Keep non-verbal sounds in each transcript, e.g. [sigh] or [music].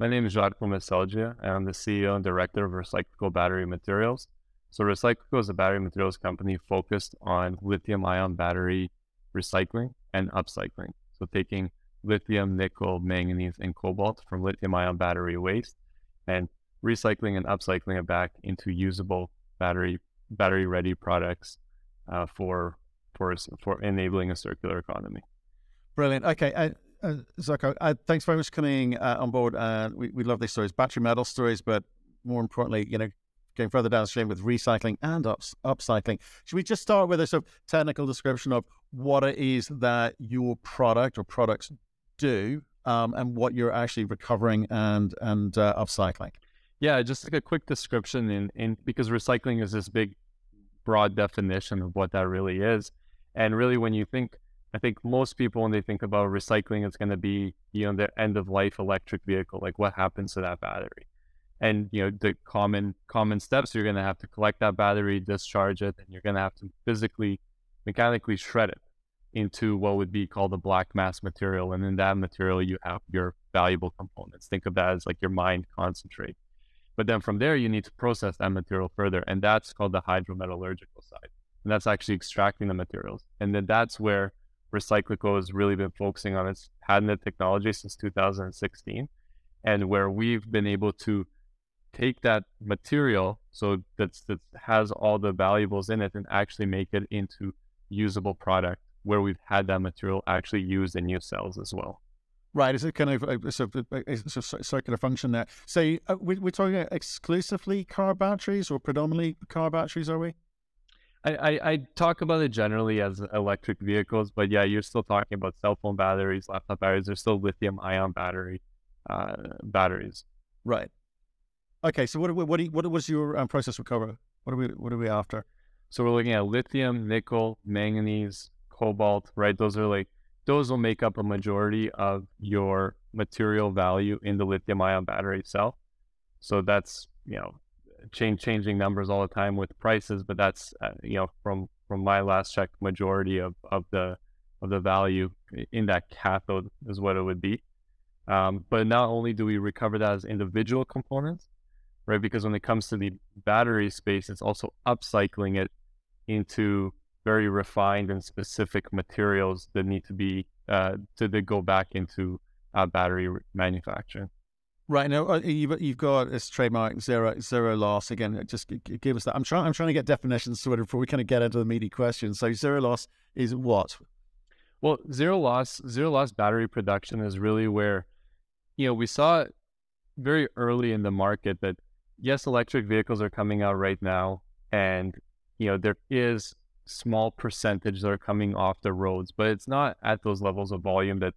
My name is Žarko Meseldzija, and I'm the CEO and director of RecycLiCo Battery Materials. So RecycLiCo is a battery materials company focused on lithium ion battery recycling and upcycling. So taking lithium, nickel, manganese, and cobalt from lithium ion battery waste and recycling and upcycling it back into usable battery battery ready products uh, for for for enabling a circular economy. Brilliant. Okay. Uh, uh, thanks very much for coming uh, on board. Uh, we, we love these stories, battery metal stories, but more importantly, you know, going further downstream with recycling and ups, upcycling. Should we just start with a sort of technical description of what it is that your product or products do um, and what you're actually recovering and and uh, upcycling? Yeah, just like a quick description in, in because recycling is this big broad definition of what that really is. And really when you think I think most people when they think about recycling it's gonna be, you know, the end of life electric vehicle, like what happens to that battery. And you know, the common common steps you're gonna have to collect that battery, discharge it, and you're gonna have to physically, mechanically shred it into what would be called a black mass material. And in that material you have your valuable components. Think of that as like your mined concentrate. But then from there, you need to process that material further. And that's called the hydrometallurgical side. And that's actually extracting the materials. And then that's where RecycLiCo has really been focusing on its patented technology since 2016. And where we've been able to take that material, so that's, that has all the valuables in it, and actually make it into usable product where we've had that material actually used in new cells as well. Right, is it kind of a, sort of a, a circular function there? So uh, we, we're talking exclusively car batteries or predominantly car batteries, are we? I, I, I, talk about it generally as electric vehicles, but yeah, you're still talking about cell phone batteries, laptop batteries. They're still lithium ion battery uh, batteries. Right. Okay. So what what what, what was your um, process recover? What are we what are we after? So we're looking at lithium, nickel, manganese, cobalt. Right. Those are like those will make up a majority of your material value in the lithium ion battery cell. So that's, you know, change changing numbers all the time with prices, but that's, uh, you know, from, from my last check, majority of, of the, of the value in that cathode is what it would be. Um, but not only do we recover that as individual components, right? Because when it comes to the battery space, it's also upcycling it into very refined and specific materials that need to be uh, to, go back into uh, battery manufacturing. Right now, uh, you've you've got this trademark zero zero loss again. Just give us that. I'm trying I'm trying to get definitions sorted before we kind of get into the meaty questions. So zero loss is what? Well, zero loss zero loss battery production is really where, you know, we saw very early in the market that yes, electric vehicles are coming out right now, and you know there is small percentage that are coming off the roads, but it's not at those levels of volume that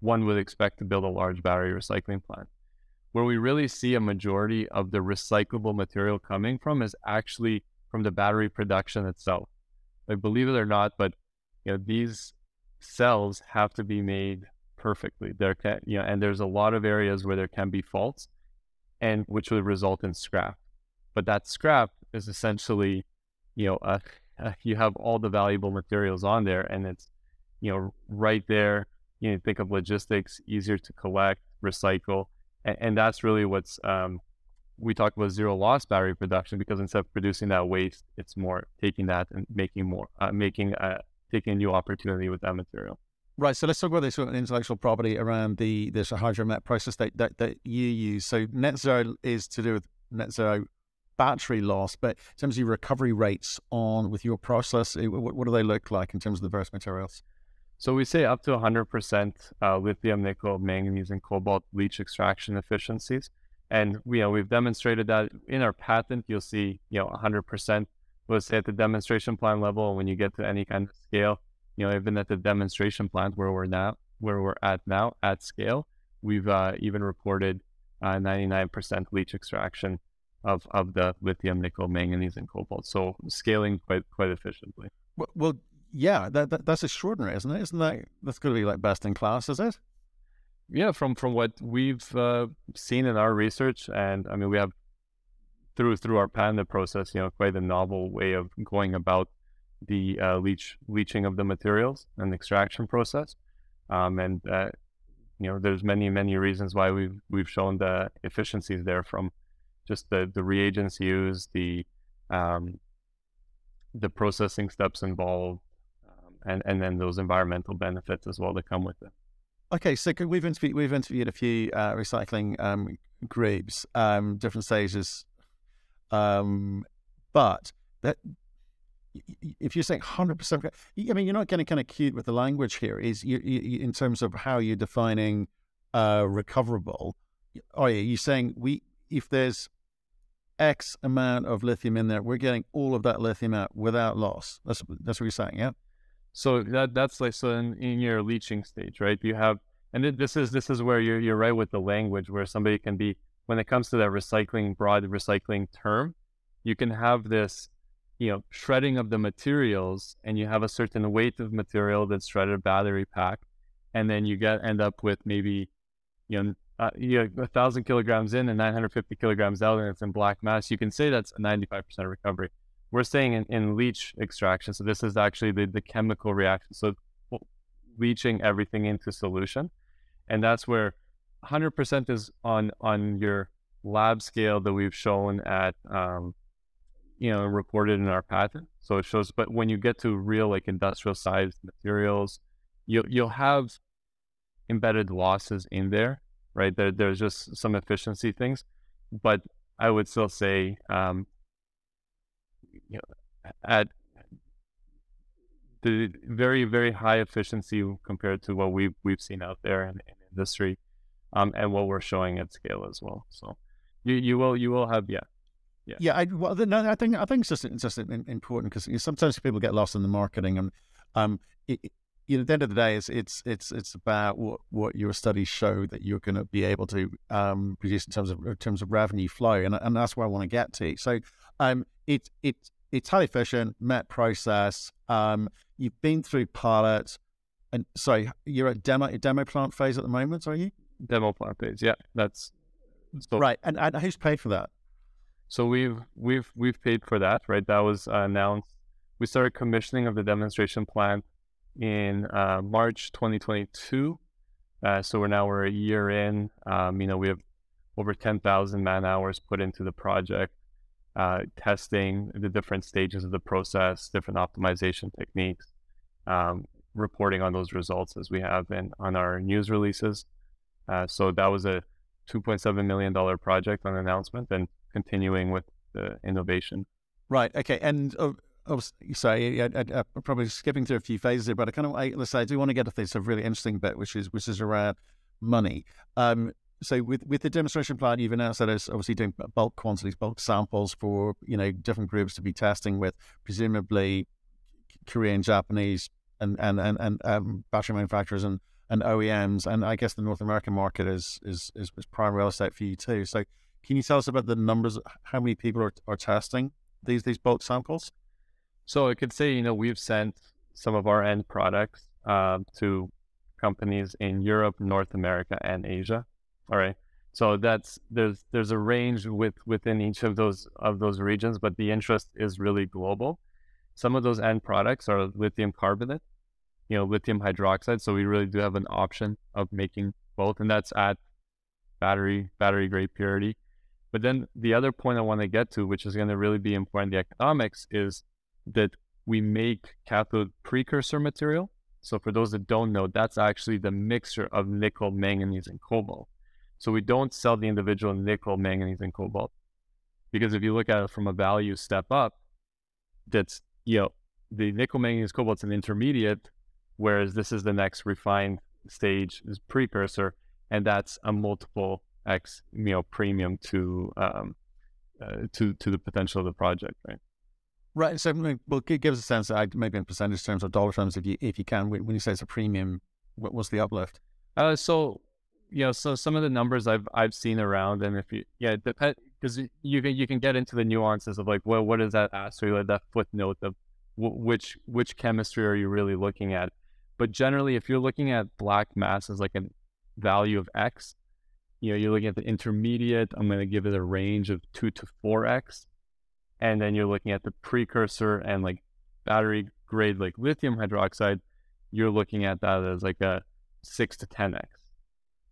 one would expect to build a large battery recycling plant. Where we really see a majority of the recyclable material coming from is actually from the battery production itself. Like believe it or not, but you know these cells have to be made perfectly. There can you know, and there's a lot of areas where there can be faults, and which would result in scrap. But that scrap is essentially, you know, uh, you have all the valuable materials on there and it's you know right there you know think of logistics easier to collect recycle and, and that's really what's um, we talk about zero loss battery production because instead of producing that waste it's more taking that and making more uh, making uh, taking a new opportunity with that material Right, so let's talk about this intellectual property around the this hydromet process that, that, that you use. So net zero is to do with net zero battery loss, but in terms of your recovery rates on with your process, what, what do they look like in terms of the various materials? So we say up to 100% uh, lithium, nickel, manganese, and cobalt leach extraction efficiencies. And we, you know, we've demonstrated that in our patent, you'll see, you know, 100%, let's say at the demonstration plant level, when you get to any kind of scale, you know, even at the demonstration plant where we're now, where we're at now at scale, we've uh, even reported uh, 99% leach extraction of, of the lithium, nickel, manganese, and cobalt. So scaling quite quite efficiently. Well, well yeah, that, that, that's extraordinary, isn't it? Isn't that that's going to be like best in class, is it? Yeah, from from what we've uh, seen in our research, and I mean, we have through through our patent process, you know, quite a novel way of going about the uh, leach leaching of the materials and extraction process. Um, and uh, you know, there's many many reasons why we've we've shown the efficiencies there from just the the reagents used, the um, the processing steps involved, and and then those environmental benefits as well that come with it. Okay, so we've interviewed we've interviewed a few uh, recycling um, groups, um, different stages, um, but that if you're saying 100%, I mean, you're not getting kind of cute with the language here. Is you, you, in terms of how you're defining uh, recoverable? Are you saying we if there's X amount of lithium in there, we're getting all of that lithium out without loss? That's that's what you're saying, yeah. So that that's like so in, in your leaching stage, right? You have, and this is this is where you're you're right with the language, where somebody can be when it comes to that recycling broad recycling term, you can have this you know shredding of the materials and you have a certain weight of material that's shredded battery pack and then you get end up with maybe you know uh, you know, a thousand kilograms in and 950 kilograms out and it's in black mass you can say that's a 95% recovery we're saying in, in leach extraction so this is actually the, the chemical reaction so leaching everything into solution and that's where 100% is on on your lab scale that we've shown at um, you know, reported in our patent. So it shows, but when you get to real like industrial sized materials, you'll you'll have embedded losses in there, right? There there's just some efficiency things, but I would still say, um, you know, at the very very high efficiency compared to what we've we've seen out there in, in industry, um, and what we're showing at scale as well. So you you will you will have yeah yeah, yeah. I, well, no, I think I think it's just it's just important because you know, sometimes people get lost in the marketing, and um, it, you know, at the end of the day, it's it's it's it's about what, what your studies show that you're going to be able to um, produce in terms of in terms of revenue flow, and and that's where I want to get to. So, um, it it it's highly efficient, met process. Um, you've been through pilot, and sorry, you're at demo demo plant phase at the moment, are you? Demo plant phase, yeah, that's so, right. And, and who's paid for that? So we've we've we've paid for that, right? That was uh, announced. We started commissioning of the demonstration plant in uh, March 2022. Uh, so we're now we're a year in. Um, you know, we have over 10,000 man hours put into the project, uh, testing the different stages of the process, different optimization techniques, um, reporting on those results as we have in on our news releases. Uh, so that was a 2.7 million dollar project on announcement, and continuing with the innovation. Right. Okay. And uh, sorry, I, am probably skipping through a few phases here, but I kind of I, let's say I do want to get to this a really interesting bit, which is which is around money. Um, so with with the demonstration plan, you've announced that it's obviously doing bulk quantities, bulk samples for you know different groups to be testing with, presumably Korean, Japanese, and and and, and um, battery manufacturers and and OEMs, and I guess the North American market is is is, is prime real estate for you too. So can you tell us about the numbers? How many people are, are testing these these bulk samples? So I could say, you know, we've sent some of our end products uh, to companies in Europe, North America, and Asia. All right. So that's there's there's a range with within each of those of those regions, but the interest is really global. Some of those end products are lithium carbonate, you know, lithium hydroxide. So we really do have an option of making both, and that's at battery battery grade purity. But then the other point I want to get to, which is going to really be important, the economics, is that we make cathode precursor material. So for those that don't know, that's actually the mixture of nickel, manganese, and cobalt. So we don't sell the individual nickel, manganese, and cobalt. Because if you look at it from a value step up, that's, you know, the nickel, manganese, cobalt's an intermediate, whereas this is the next refined stage, is precursor, and that's a multiple X you know premium to um, uh, to to the potential of the project, right? Right. So, well, give us a sense, maybe in percentage terms or dollar terms, if you if you can. When you say it's a premium, what was the uplift? Uh, so, you know, so some of the numbers I've I've seen around, and if you, yeah, depend because you can you can get into the nuances of like, well, what is that asterisk, like that footnote of w- which which chemistry are you really looking at? But generally, if you're looking at black mass as like a value of X, you know, you're looking at the intermediate. I'm going to give it a range of two to four x, and then you're looking at the precursor and like battery grade like lithium hydroxide. You're looking at that as like a six to ten x.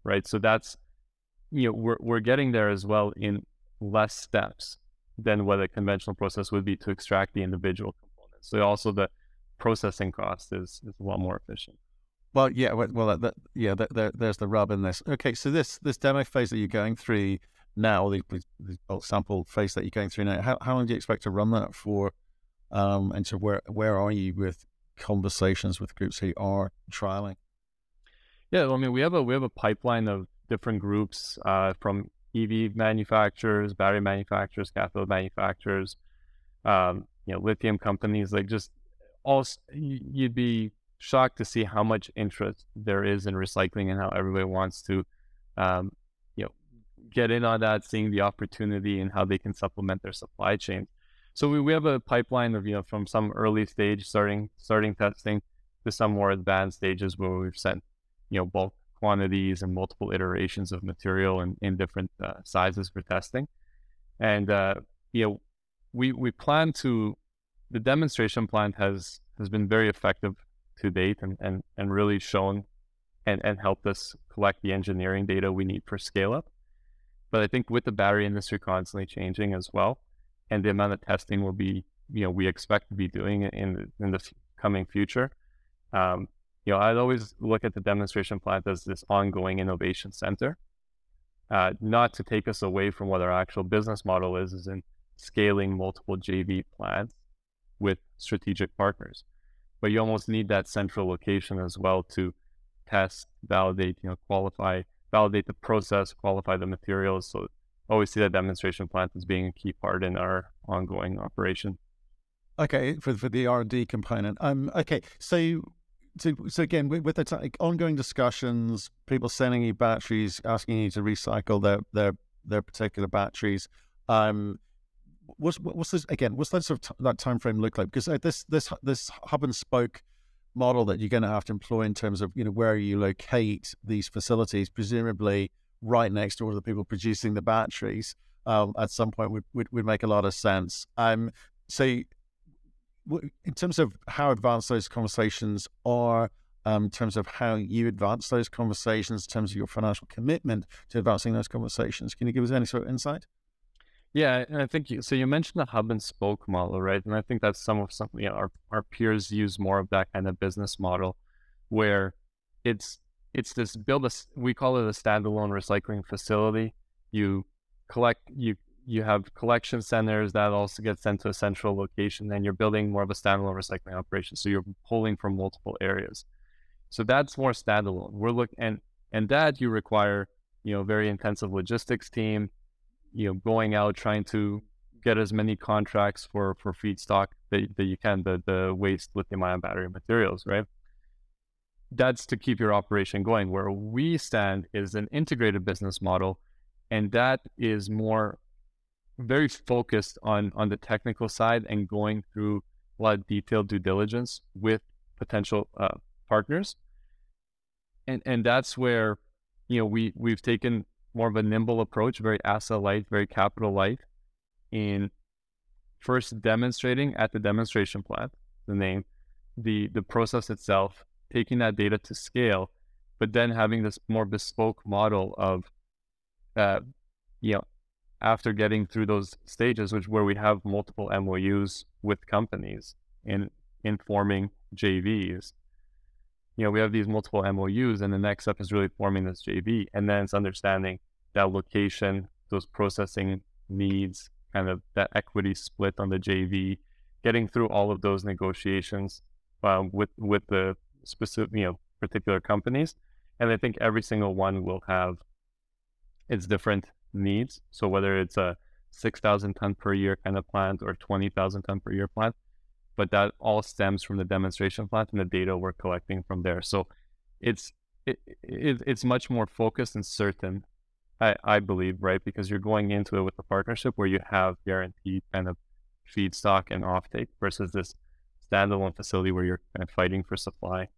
right? So that's you know we're we're getting there as well in less steps than what a conventional process would be to extract the individual components. So also the processing cost is is a lot more efficient. Well, yeah, well, that, yeah, there's the rub in this. Okay, so this this demo phase that you're going through now, the, the sample phase that you're going through now, how, how long do you expect to run that for? Um, and so where where are you with conversations with groups who are trialing? Yeah, well, I mean, we have a we have a pipeline of different groups uh, from EV manufacturers, battery manufacturers, cathode manufacturers, um, you know, lithium companies. Like just all, you'd be shocked to see how much interest there is in recycling and how everybody wants to, um, you know, get in on that, seeing the opportunity and how they can supplement their supply chain. So we, we have a pipeline of you know from some early stage starting starting testing to some more advanced stages where we've sent you know bulk quantities and multiple iterations of material in, in different uh, sizes for testing. And uh, you know, we we plan to the demonstration plant has has been very effective to date and and, and really shown and, and helped us collect the engineering data we need for scale up. But I think with the battery industry constantly changing as well, and the amount of testing will be, you know, we expect to be doing in in the coming future, um, you know, I'd always look at the demonstration plant as this ongoing innovation center, uh, not to take us away from what our actual business model is, is in scaling multiple JV plants with strategic partners. But you almost need that central location as well to test, validate, you know, qualify, validate the process, qualify the materials. So always see that demonstration plant as being a key part in our ongoing operation. Okay, for for the R and D component. Um, okay, so so, so again, with, the t- ongoing discussions, people sending you batteries, asking you to recycle their their their particular batteries. Um, what's what's this again? What's that sort of t- that time frame look like? Because uh, this this this hub and spoke model that you're going to have to employ in terms of you know where you locate these facilities, presumably right next door to the people producing the batteries. Um, at some point would, would, would make a lot of sense. Um, so in terms of how advanced those conversations are, um, in terms of how you advance those conversations, in terms of your financial commitment to advancing those conversations, can you give us any sort of insight? Yeah, and I think you, so. You mentioned the hub and spoke model, right? And I think that's some of something you know, our our peers use more of that kind of business model, where it's it's this build a we call it a standalone recycling facility. You collect you you have collection centers that also get sent to a central location, and you're building more of a standalone recycling operation. So you're pulling from multiple areas. So that's more standalone. We're looking and and that you require, you know, very intensive logistics team, you know, going out trying to get as many contracts for for feedstock that, that you can, the the waste lithium ion battery materials, right? That's to keep your operation going. Where we stand is an integrated business model, and that is more very focused on on the technical side and going through a lot of detailed due diligence with potential uh, partners. And and that's where you know we we've taken more of a nimble approach very asset light very capital light in first demonstrating at the demonstration plant the name the the process itself taking that data to scale but then having this more bespoke model of uh, you know after getting through those stages, which where we have multiple MOUs with companies in in forming JVs, you know, we have these multiple MOUs, and the next step is really forming this JV, and then it's understanding that location, those processing needs, kind of that equity split on the JV, getting through all of those negotiations um, with with the specific, you know, particular companies, and I think every single one will have its different needs. So whether it's a 6,000 ton per year kind of plant or 20,000 ton per year plant, but that all stems from the demonstration plant and the data we're collecting from there. So it's it, it it's much more focused and certain, I, I believe, right? Because you're going into it with a partnership where you have guaranteed kind of feedstock and offtake versus this standalone facility where you're kind of fighting for supply.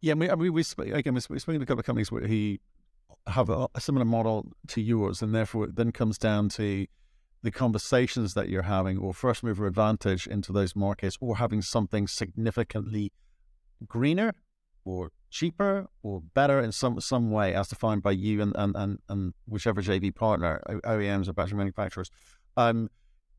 Yeah, I mean, we, we, again, we, we spoke to a couple of companies where he have a, a similar model to yours, and therefore it then comes down to the conversations that you're having, or first mover advantage into those markets, or having something significantly greener or cheaper or better in some some way as defined by you and and and, and whichever JV partner, OEMs or battery manufacturers, um,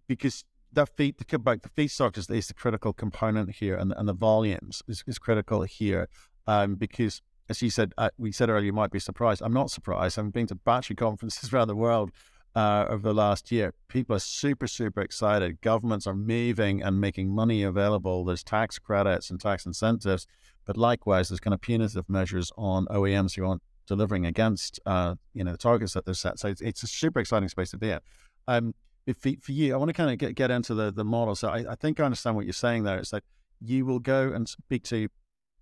because that feed the back the feedstock is, is the critical component here, and and the volumes is, is critical here, um, because as you said, uh, we said earlier, you might be surprised. I'm not surprised. I've been to battery conferences [laughs] around the world uh, over the last year. People are super, super excited. Governments are moving and making money available. There's tax credits and tax incentives, but likewise, there's kind of punitive measures on OEMs who aren't delivering against uh, you know the targets that they're set. So it's, it's a super exciting space to be in. Um, for, for you, I want to kind of get, get into the the model. So I, I think I understand what you're saying there. It's that you will go and speak to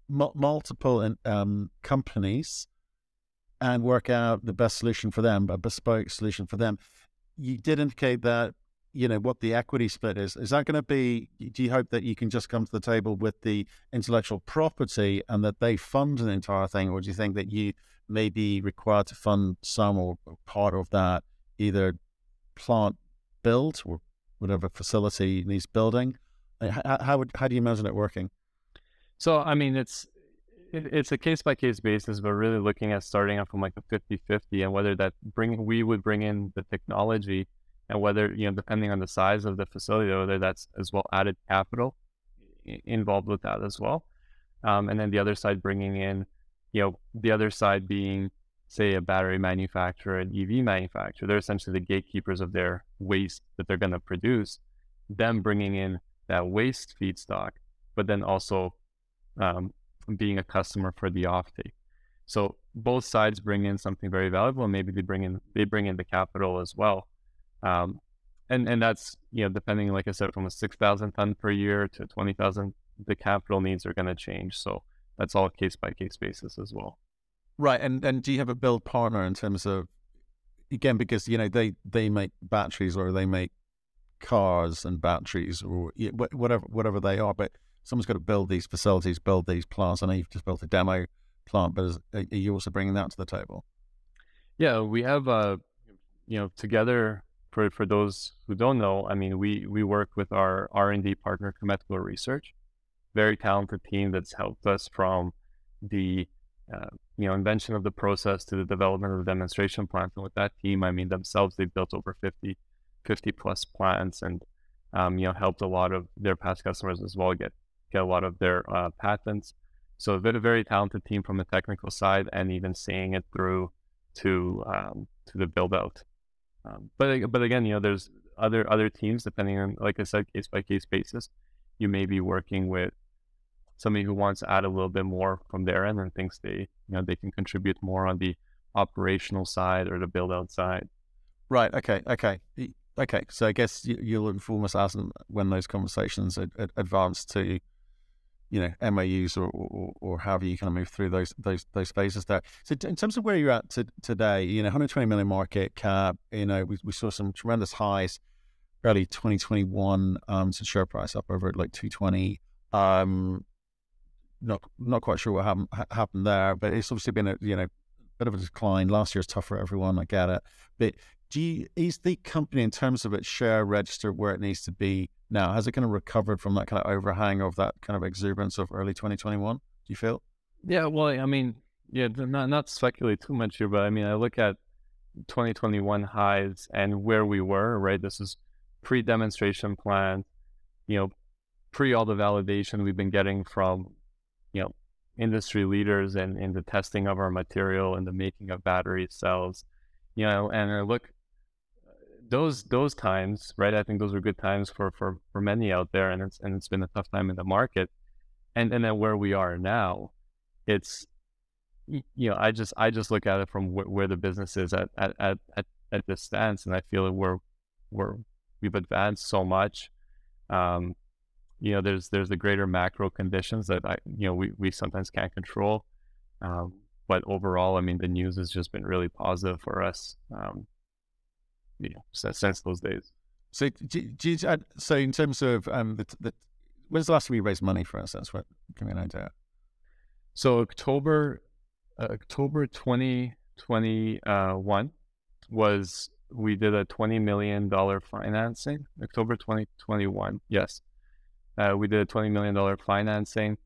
m- multiple um, companies and work out the best solution for them, a bespoke solution for them. You did indicate that you know what the equity split is. Is that going to be? Do you hope that you can just come to the table with the intellectual property and that they fund the entire thing, or do you think that you may be required to fund some or part of that, either plant build or whatever facility needs building? How, how would how do you imagine it working? So I mean, it's it, it's a case by case basis, but really looking at starting off from like a 50 50 and whether that bring we would bring in the technology and whether, you know, depending on the size of the facility, whether that's as well added capital involved with that as well. Um, and then the other side bringing in, you know, the other side being, say, a battery manufacturer and EV manufacturer. They're essentially the gatekeepers of their waste that they're going to produce. Them bringing in that waste feedstock, but then also um, being a customer for the offtake. So both sides bring in something very valuable, and maybe they bring in they bring in the capital as well. Um, and and that's you know depending, like I said, from a six thousand ton per year to twenty thousand, the capital needs are going to change. So that's all case by case basis as well. Right, and and do you have a build partner in terms of again because you know they they make batteries or they make cars and batteries or whatever whatever they are, but someone's got to build these facilities, build these plants. I know you've just built a demo plant, but is, are you also bringing that to the table? Yeah, we have, uh, you know, together for, for those who don't know, I mean, we, we work with our R&D partner, Kemetco Research, very talented team that's helped us from the, uh, you know, invention of the process to the development of the demonstration plant. And with that team, I mean, themselves, they've built over 50, 50 plus plants and, um, you know, helped a lot of their past customers as well get get a lot of their uh, patents. So a very, very talented team from the technical side, and even seeing it through to um, to the build out. Um, but but again, you know, there's other other teams depending on, like I said, case by case basis. You may be working with somebody who wants to add a little bit more from their end and thinks they you know they can contribute more on the operational side or the build out side. Right. Okay. Okay. Okay. So I guess you, will inform us as when those conversations advance to you know MOUs or, or, or however you kind of move through those those those phases there. So in terms of where you're at to, today, you know, 120 million market cap. You know, we, we saw some tremendous highs early 2021. Um, so share price up over like 220. Um, not not quite sure what happened happened there, but it's obviously been a you know bit of a decline. Last year's tough for everyone. I get it, but do you, is the company in terms of its share register where it needs to be now? Has it kind of recovered from that kind of overhang of that kind of exuberance of early 2021? Do you feel? Yeah, well, I mean, yeah, not not speculate too much here, but I mean, I look at 2021 highs and where we were. Right, this is pre-demonstration plan. You know, pre all the validation we've been getting from, you know, industry leaders and in the testing of our material and the making of battery cells. You know, and I look those those times, right? I think those were good times for for for many out there, and it's and it's been a tough time in the market, and and then where we are now, it's you know I just I just look at it from wh- where the business is at at at at, at this stance, and I feel that we're we're we've advanced so much. Um, you know, there's there's the greater macro conditions that I you know we we sometimes can't control. Um, but overall, I mean, the news has just been really positive for us. Um, you know, since those days. So, do, do you, so in terms of um, the, the, when's the last time you raised money for us? That's what give me an idea. So October, uh, October twenty twenty one was we did a twenty million dollar financing. October twenty twenty one, yes, uh, we did a twenty million dollar financing.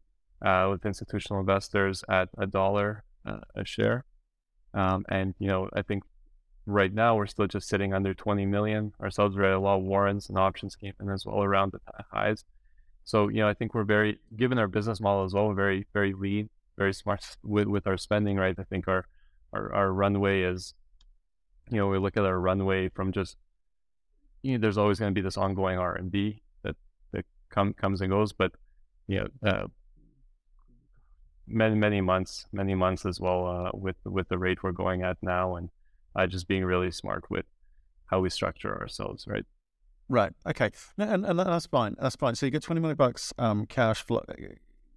uh, with institutional investors at a dollar uh, a share. Um, and you know, I think right now we're still just sitting under 20 million ourselves. We're at a lot of warrants and options came in as well around the highs. So you know, I think we're very, given our business model as well, very very lean, very smart with with our spending. Right, I think our our, our runway is, you know, we look at our runway from just, you know, there's always going to be this ongoing R and D that that come, comes and goes, but you know, uh, many many months, many months as well uh, with with the rate we're going at now, and uh, just being really smart with how we structure ourselves, right? Right. Okay. And, and that's fine. That's fine. So you get twenty million bucks um, cash flow.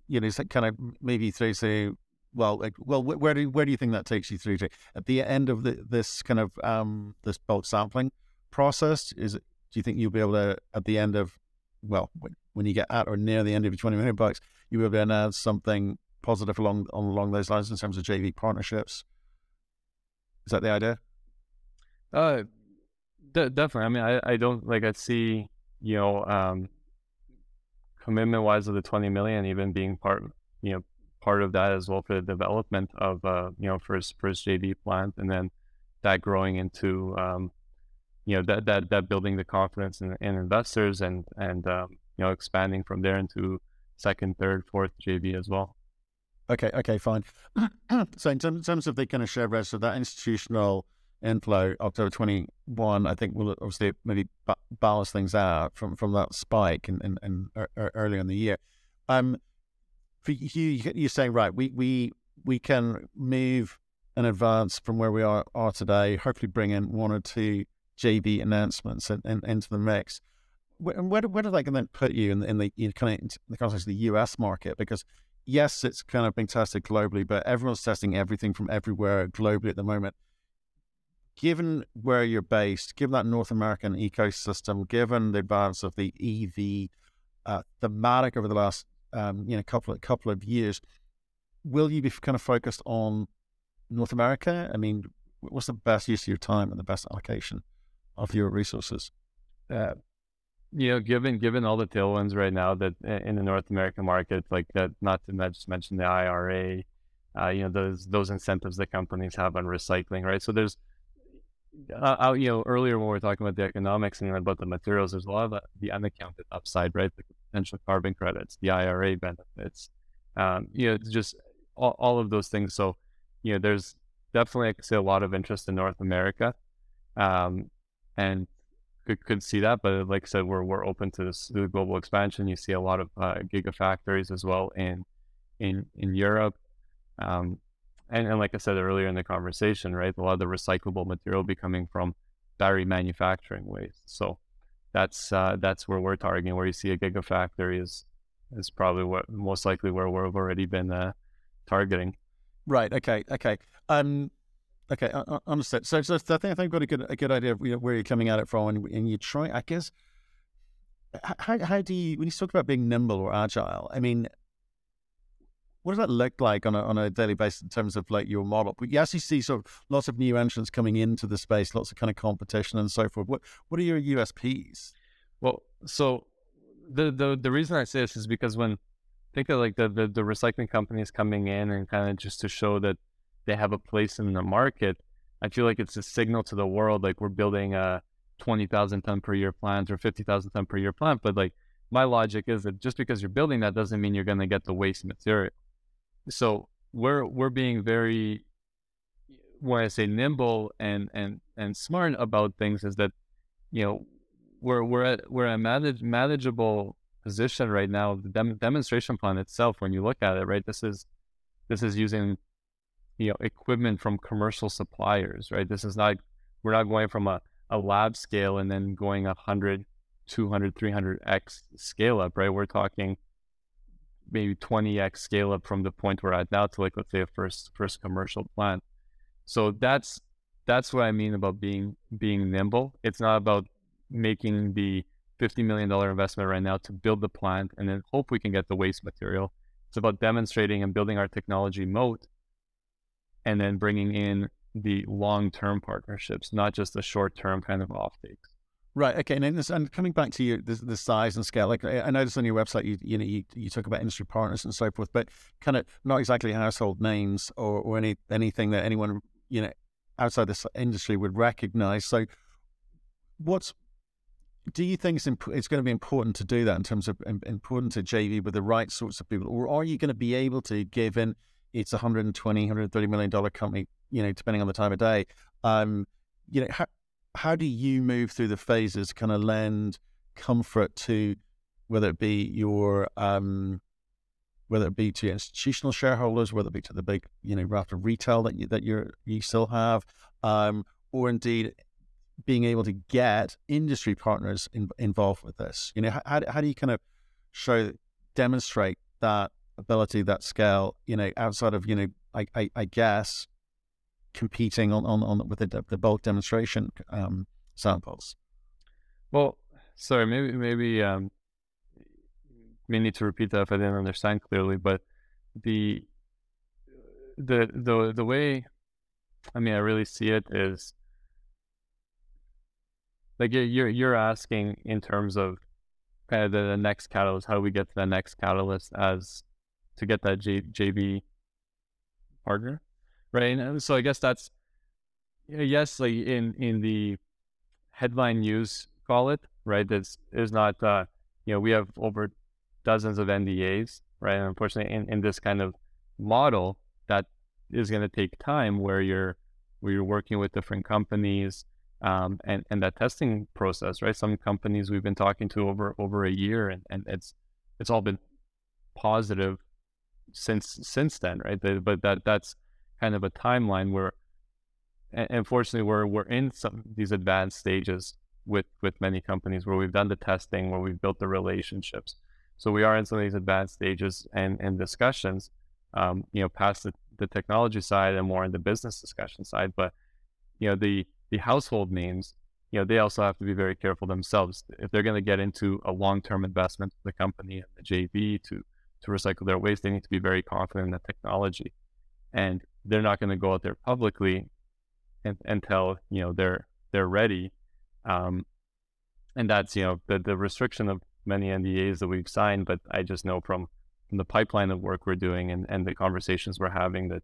You know, kind of maybe through to well, like, well, where do where do you think that takes you through to at the end of the, this kind of um, this bulk sampling process? Is it? Do you think you'll be able to at the end of well, when you get at or near the end of your twenty million bucks, you'll be able to announce something positive along along those lines in terms of JV partnerships? Is that the idea? Uh, de- definitely. I mean, I, I don't like I see you know um, commitment wise of the twenty million even being part you know part of that as well for the development of uh, you know first first JV plant and then that growing into um, you know that that that building the confidence in, in investors and and um, you know expanding from there into second, third, fourth JV as well. Okay, okay, fine. [clears throat] so in terms, terms of the kind of share register, that institutional inflow October 21, I think will obviously maybe balance things out from, from that spike and in, in, in, earlier in the year. Um, for you, you're saying, right, we, we, we can move in advance from where we are, are today, hopefully bring in one or two JV announcements and, and into the mix. Where, where, where do they then put you in, in the in kind of in the context of the US market? Because yes, it's kind of being tested globally, but everyone's testing everything from everywhere globally at the moment given where you're based, given that North American ecosystem, given the advance of the EV uh, thematic over the last um, you know couple of couple of years, will you be kind of focused on North America? I mean, what's the best use of your time and the best allocation of your resources? Uh, you know, given given all the tailwinds right now that in the North American market, like that, not to just mention the IRA, uh, you know, those those incentives that companies have on recycling, right? So there's uh, you know, earlier when we were talking about the economics and about the materials, there's a lot of the, the unaccounted upside, right? The potential carbon credits, the IRA benefits, um, you know, it's just all, all, of those things. So, you know, there's definitely, I could say, a lot of interest in North America, um, and could could see that. But like I said, we're we're open to this global expansion. You see a lot of uh, gigafactories as well in in in Europe. Um, and, and like I said earlier in the conversation, right, a lot of the recyclable material be coming from battery manufacturing waste. So that's uh, that's where we're targeting. Where you see a gigafactory is is probably what most likely where we've already been uh, targeting. Right. Okay. Okay. Um. Okay. I, understood. So, so I think I think I've got a good a good idea of where you're coming at it from, and, and you try. I guess. How, how do you when you talk about being nimble or agile? I mean, what does that look like on a, on a daily basis in terms of like your model? But you actually see sort of lots of new entrants coming into the space, lots of kind of competition and so forth. What what are your USPs? Well, so the the the reason I say this is because when think of like the, the, the recycling companies coming in and kind of just to show that they have a place in the market, I feel like it's a signal to the world like we're building a twenty thousand ton per year plant or fifty thousand ton per year plant, but like my logic is that just because you're building that doesn't mean you're going to get the waste material so we're we're being very when I say nimble and and and smart about things is that you know we're we're at we're a manage, manageable position right now. The dem- demonstration plan itself, when you look at it, right, this is this is using you know equipment from commercial suppliers, right? This is not we're not going from a, a lab scale and then going 100, 200, 300x scale up, right? We're talking maybe 20x scale up from the point we're at now to like let's say a first first commercial plant. So that's that's what I mean about being being nimble. It's not about making the $50 million investment right now to build the plant and then hope we can get the waste material. It's about demonstrating and building our technology moat and then bringing in the long term partnerships, not just the short term kind of offtakes. Right. Okay. And, this, and coming back to you, the, the, size and scale. Like I noticed on your website, you you know you, you talk about industry partners and so forth, but kind of not exactly household names or, or any anything that anyone you know outside this industry would recognize. So, what's do you think it's, imp- it's going to be important to do that in terms of um, important to JV with the right sorts of people, or are you going to be able to, given it's a 120, 130 million dollar company, you know, depending on the time of day, um, you know, how, how do you move through the phases, kind of lend comfort to whether it be your um, whether it be to institutional shareholders, whether it be to the big, you know, raft of retail that you that you're you still have, um, or indeed being able to get industry partners in, involved with this. You know, how, how do you kind of show demonstrate that ability, that scale? You know, outside of you know, I I, I guess competing on, on, on with the, the bulk demonstration um, samples? Well, sorry, maybe maybe um, we need to repeat that if I didn't understand clearly. But the the the the way, I mean, I really see it is like you're you're asking in terms of kind of the, the next catalyst. How do we get to the next catalyst as to get that J, JV partner? Right? And so I guess that's yes, like in in the headline news, call it right. That's is not uh, you know we have over dozens of NDAs, right? And unfortunately, in, in this kind of model, that is going to take time where you're where you're working with different companies um, and and that testing process, right? Some companies we've been talking to over over a year, and, and it's it's all been positive since since then, right? But that that's kind of a timeline where unfortunately we're we're in some these advanced stages with with many companies where we've done the testing where we've built the relationships. So we are in some of these advanced stages and and discussions um, you know past the, the technology side and more in the business discussion side. But you know the the household names you know they also have to be very careful themselves. If they're going to get into a long-term investment with the company and the jv to to recycle their waste they need to be very confident in the technology. And they're not going to go out there publicly and, until you know they're they're ready. Um, and that's you know the the restriction of many NDAs that we've signed. But I just know from from the pipeline of work we're doing and, and the conversations we're having that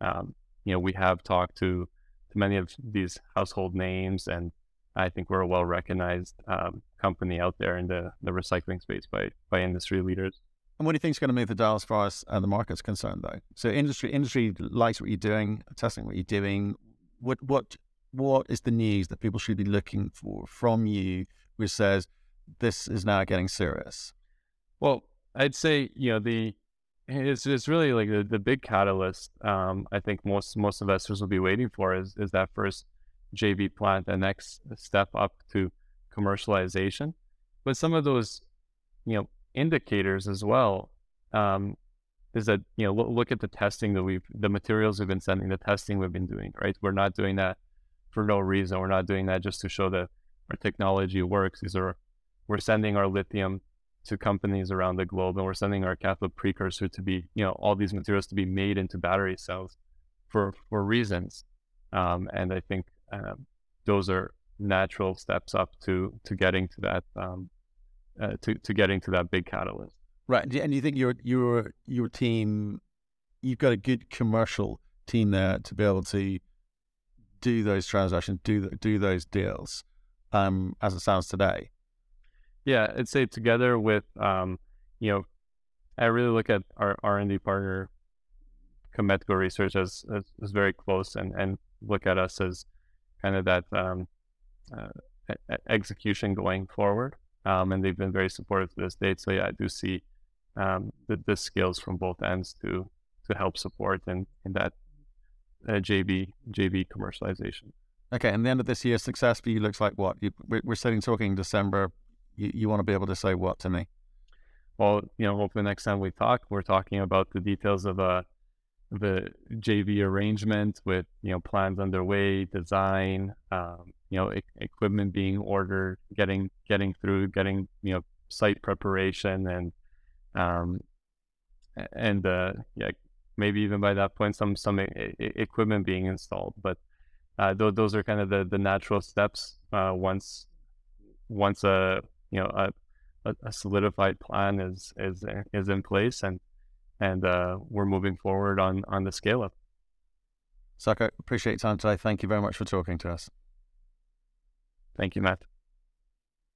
um, you know we have talked to to many of these household names and I think we're a well recognized um, company out there in the, the recycling space by by industry leaders. And what do you think is going to move the dial as far as uh, the market's concerned, though? So industry industry likes what you're doing, testing what you're doing. What what what is the news that people should be looking for from you, which says this is now getting serious? Well, I'd say you know the it's it's really like the, the big catalyst. Um, I think most most investors will be waiting for is is that first JV plant, the next step up to commercialization. But some of those, you know, indicators as well um, is that you know look, at the testing that we've the materials we've been sending the testing we've been doing right? We're not doing that for no reason. We're not doing that just to show that our technology works. These are we're sending our lithium to companies around the globe and we're sending our cathode precursor to be you know all these materials to be made into battery cells for for reasons. Um, and i think uh, those are natural steps up to to getting to that um, uh, to to getting to that big catalyst. Right, and you think your your your team, you've got a good commercial team there to be able to do those transactions, do do those deals, um, as it sounds today. Yeah, I'd say together with um, you know, I really look at our R and D partner, Kemetco Research as, as, as very close, and and look at us as kind of that um, uh, execution going forward um, and they've been very supportive to this date. So yeah, I do see um, the, the skills from both ends to to help support in, in that uh, JV JV commercialization. Okay, and the end of this year, success for you looks like what? You, we're sitting talking December. You, you want to be able to say what to me? Well, you know, hopefully next time we talk, we're talking about the details of a the JV arrangement with you know plans underway, design, um, you know e- equipment being ordered, getting getting through, getting you know site preparation and um, and uh, yeah maybe even by that point some some e- equipment being installed. But uh, th- those are kind of the the natural steps uh, once once a you know a, a, solidified plan is is is in place and and uh, we're moving forward on on the scale up. Saka, appreciate your time today. Thank you very much for talking to us. Thank you, Matt.